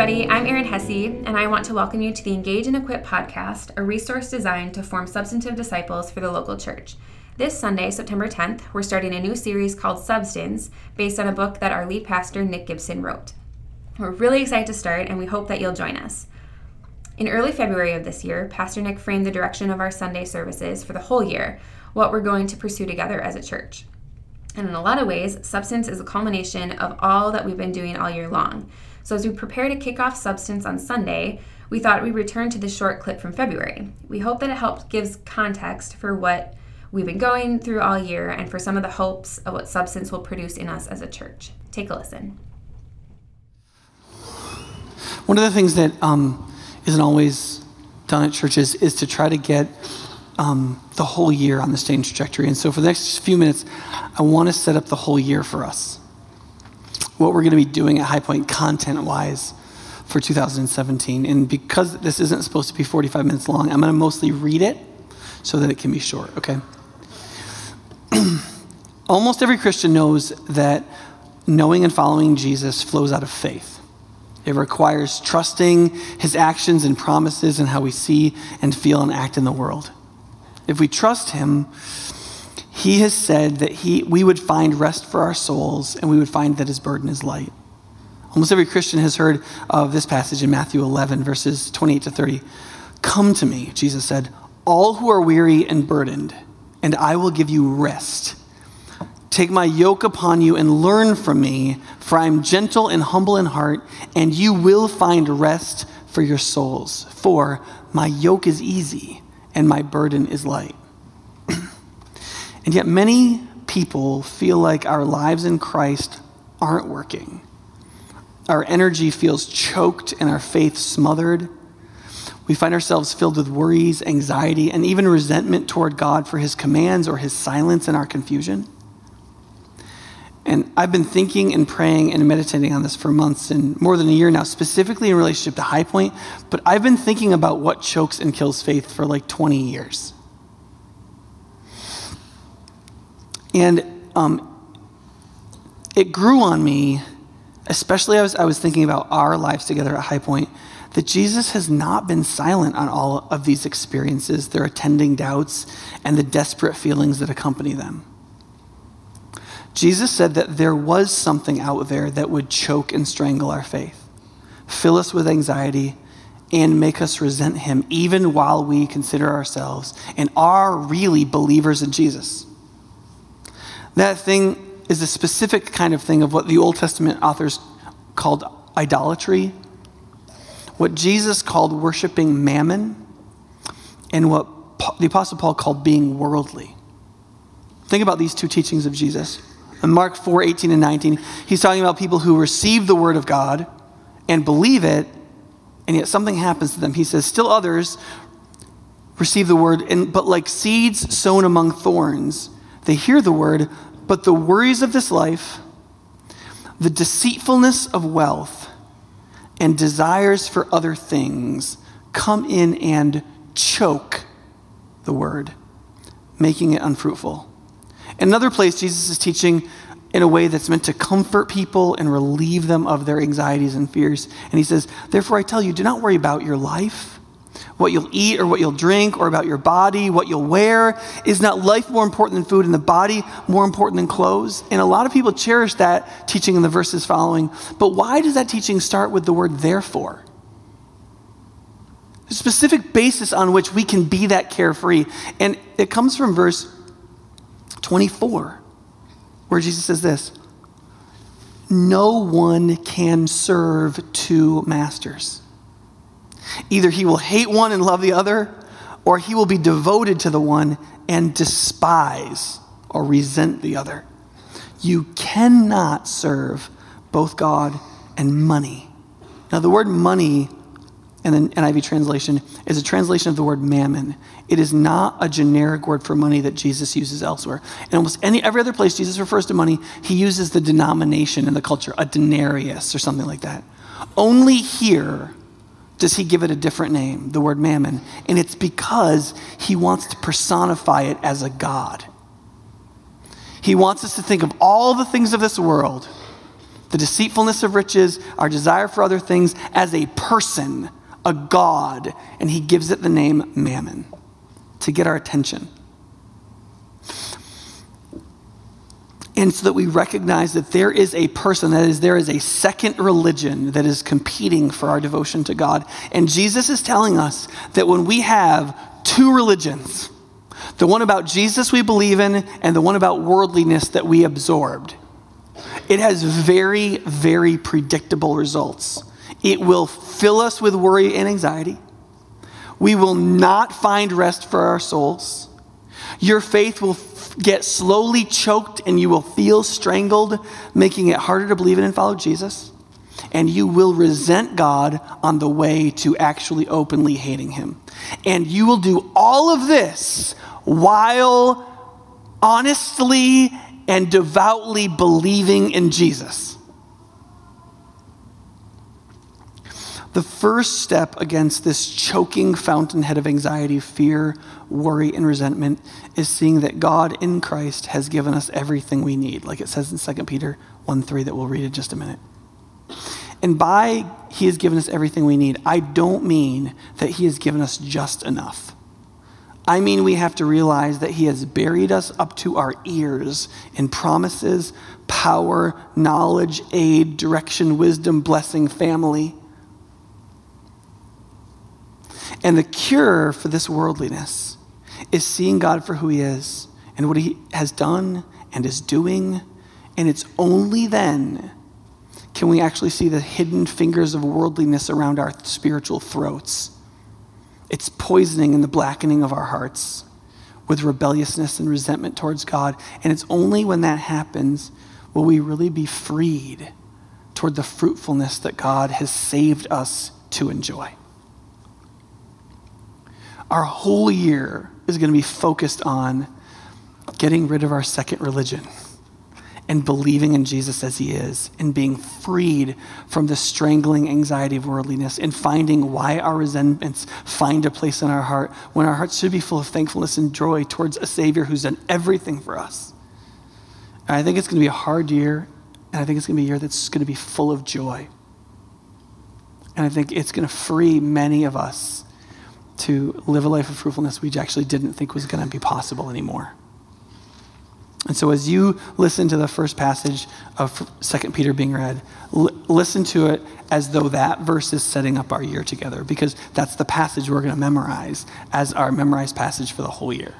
everybody. I'm Erin Hesse, and I want to welcome you to the Engage and Equip podcast, a resource designed to form substantive disciples for the local church. This Sunday, September 10th, we're starting a new series called Substance, based on a book that our lead pastor, Nick Gibson, wrote. We're really excited to start, and we hope that you'll join us. In early February of this year, Pastor Nick framed the direction of our Sunday services for the whole year, what we're going to pursue together as a church. And in a lot of ways, Substance is a culmination of all that we've been doing all year long. So as we prepare to kick off Substance on Sunday, we thought we'd return to this short clip from February. We hope that it helps gives context for what we've been going through all year and for some of the hopes of what Substance will produce in us as a church. Take a listen. One of the things that um, not always done at churches is to try to get um, the whole year on the same trajectory. And so, for the next few minutes, I want to set up the whole year for us what we're going to be doing at High Point content wise for 2017. And because this isn't supposed to be 45 minutes long, I'm going to mostly read it so that it can be short, okay? Almost every Christian knows that knowing and following Jesus flows out of faith. It requires trusting his actions and promises and how we see and feel and act in the world. If we trust him, he has said that he, we would find rest for our souls and we would find that his burden is light. Almost every Christian has heard of this passage in Matthew 11, verses 28 to 30. Come to me, Jesus said, all who are weary and burdened, and I will give you rest. Take my yoke upon you and learn from me, for I am gentle and humble in heart, and you will find rest for your souls. For my yoke is easy and my burden is light. And yet, many people feel like our lives in Christ aren't working. Our energy feels choked and our faith smothered. We find ourselves filled with worries, anxiety, and even resentment toward God for his commands or his silence in our confusion. And I've been thinking and praying and meditating on this for months and more than a year now, specifically in relationship to High Point. But I've been thinking about what chokes and kills faith for like 20 years. And um, it grew on me, especially as I was thinking about our lives together at High Point, that Jesus has not been silent on all of these experiences, their attending doubts, and the desperate feelings that accompany them. Jesus said that there was something out there that would choke and strangle our faith, fill us with anxiety, and make us resent him, even while we consider ourselves and are really believers in Jesus. That thing is a specific kind of thing of what the Old Testament authors called idolatry, what Jesus called worshiping mammon, and what the Apostle Paul called being worldly. Think about these two teachings of Jesus. In Mark 4 18 and 19, he's talking about people who receive the word of God and believe it, and yet something happens to them. He says, Still others receive the word, and, but like seeds sown among thorns, they hear the word, but the worries of this life, the deceitfulness of wealth, and desires for other things come in and choke the word, making it unfruitful. In another place, Jesus is teaching in a way that's meant to comfort people and relieve them of their anxieties and fears. And he says, Therefore, I tell you, do not worry about your life what you'll eat or what you'll drink or about your body, what you'll wear. Is not life more important than food and the body more important than clothes? And a lot of people cherish that teaching in the verses following. But why does that teaching start with the word therefore? A specific basis on which we can be that carefree. And it comes from verse 24, where Jesus says this No one can serve two masters. Either he will hate one and love the other, or he will be devoted to the one and despise or resent the other. You cannot serve both God and money. Now, the word money in the NIV translation is a translation of the word mammon. It is not a generic word for money that Jesus uses elsewhere. In almost any every other place Jesus refers to money, he uses the denomination in the culture, a denarius or something like that. Only here does he give it a different name, the word mammon? And it's because he wants to personify it as a God. He wants us to think of all the things of this world the deceitfulness of riches, our desire for other things, as a person, a God, and he gives it the name mammon to get our attention. And so that we recognize that there is a person, that is, there is a second religion that is competing for our devotion to God. And Jesus is telling us that when we have two religions, the one about Jesus we believe in, and the one about worldliness that we absorbed, it has very, very predictable results. It will fill us with worry and anxiety. We will not find rest for our souls. Your faith will get slowly choked and you will feel strangled, making it harder to believe in and follow Jesus. And you will resent God on the way to actually openly hating Him. And you will do all of this while honestly and devoutly believing in Jesus. The first step against this choking fountainhead of anxiety, fear, worry, and resentment is seeing that God in Christ has given us everything we need, like it says in 2 Peter 1 3 that we'll read in just a minute. And by He has given us everything we need, I don't mean that He has given us just enough. I mean, we have to realize that He has buried us up to our ears in promises, power, knowledge, aid, direction, wisdom, blessing, family. And the cure for this worldliness is seeing God for who He is and what He has done and is doing. And it's only then can we actually see the hidden fingers of worldliness around our spiritual throats. It's poisoning and the blackening of our hearts with rebelliousness and resentment towards God. And it's only when that happens will we really be freed toward the fruitfulness that God has saved us to enjoy. Our whole year is going to be focused on getting rid of our second religion and believing in Jesus as he is and being freed from the strangling anxiety of worldliness and finding why our resentments find a place in our heart when our hearts should be full of thankfulness and joy towards a Savior who's done everything for us. And I think it's going to be a hard year, and I think it's going to be a year that's going to be full of joy. And I think it's going to free many of us to live a life of fruitfulness we actually didn't think was going to be possible anymore. And so, as you listen to the first passage of 2 Peter being read, l- listen to it as though that verse is setting up our year together, because that's the passage we're going to memorize as our memorized passage for the whole year.